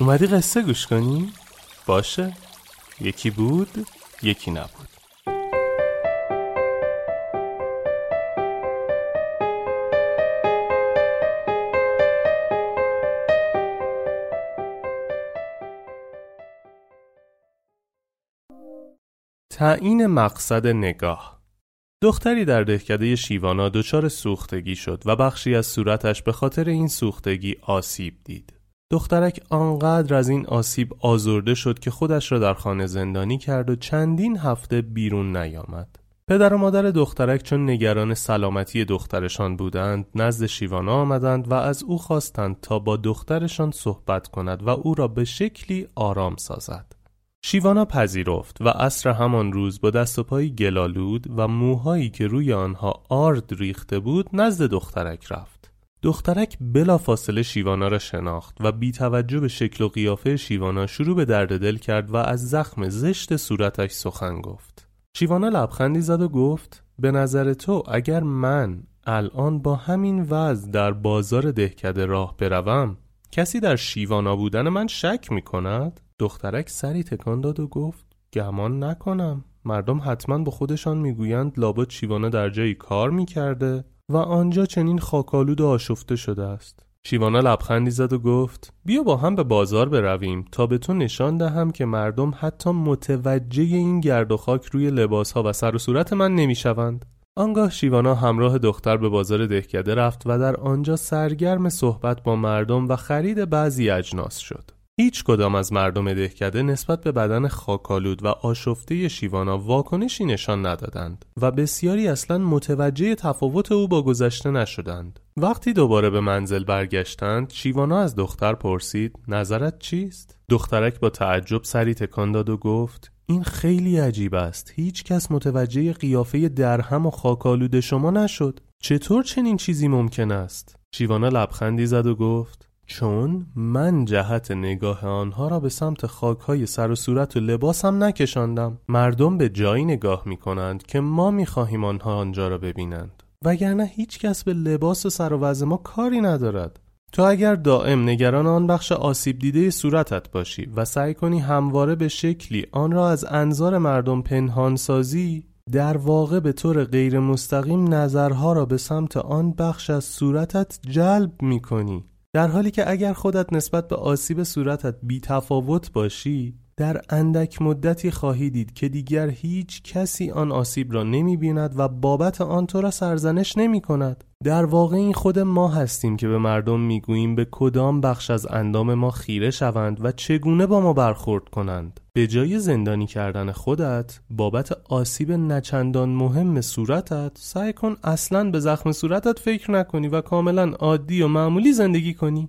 اومدی قصه گوش کنی؟ باشه یکی بود یکی نبود تعیین مقصد نگاه دختری در دهکده شیوانا دچار سوختگی شد و بخشی از صورتش به خاطر این سوختگی آسیب دید. دخترک آنقدر از این آسیب آزرده شد که خودش را در خانه زندانی کرد و چندین هفته بیرون نیامد. پدر و مادر دخترک چون نگران سلامتی دخترشان بودند نزد شیوانا آمدند و از او خواستند تا با دخترشان صحبت کند و او را به شکلی آرام سازد. شیوانا پذیرفت و عصر همان روز با دست و پایی گلالود و موهایی که روی آنها آرد ریخته بود نزد دخترک رفت. دخترک بلا فاصله شیوانا را شناخت و بی توجه به شکل و قیافه شیوانا شروع به درد دل کرد و از زخم زشت صورتش سخن گفت. شیوانا لبخندی زد و گفت به نظر تو اگر من الان با همین وضع در بازار دهکده راه بروم کسی در شیوانا بودن من شک می کند؟ دخترک سری تکان داد و گفت گمان نکنم مردم حتما با خودشان می‌گویند لابد شیوانا در جایی کار می‌کرده و آنجا چنین خاکالود و آشفته شده است. شیوانا لبخندی زد و گفت بیا با هم به بازار برویم تا به تو نشان دهم که مردم حتی متوجه این گرد و خاک روی لباسها و سر و صورت من نمی‌شوند. آنگاه شیوانا همراه دختر به بازار دهکده رفت و در آنجا سرگرم صحبت با مردم و خرید بعضی اجناس شد. هیچ کدام از مردم دهکده نسبت به بدن خاکالود و آشفته شیوانا واکنشی نشان ندادند و بسیاری اصلا متوجه تفاوت او با گذشته نشدند. وقتی دوباره به منزل برگشتند، شیوانا از دختر پرسید: نظرت چیست؟ دخترک با تعجب سری تکان داد و گفت: این خیلی عجیب است. هیچ کس متوجه قیافه درهم و خاکالود شما نشد. چطور چنین چیزی ممکن است؟ شیوانا لبخندی زد و گفت: چون من جهت نگاه آنها را به سمت خاکهای سر و صورت و لباسم نکشاندم. مردم به جایی نگاه می کنند که ما می خواهیم آنها آنجا را ببینند. وگرنه هیچ کس به لباس و سر و وضع ما کاری ندارد. تو اگر دائم نگران آن بخش آسیب دیده صورتت باشی و سعی کنی همواره به شکلی آن را از انظار مردم پنهان سازی در واقع به طور غیر مستقیم نظرها را به سمت آن بخش از صورتت جلب می کنی در حالی که اگر خودت نسبت به آسیب صورتت بی تفاوت باشی در اندک مدتی خواهی دید که دیگر هیچ کسی آن آسیب را نمی بیند و بابت آن تو را سرزنش نمی کند. در واقع این خود ما هستیم که به مردم می گوییم به کدام بخش از اندام ما خیره شوند و چگونه با ما برخورد کنند. به جای زندانی کردن خودت بابت آسیب نچندان مهم صورتت سعی کن اصلا به زخم صورتت فکر نکنی و کاملا عادی و معمولی زندگی کنی.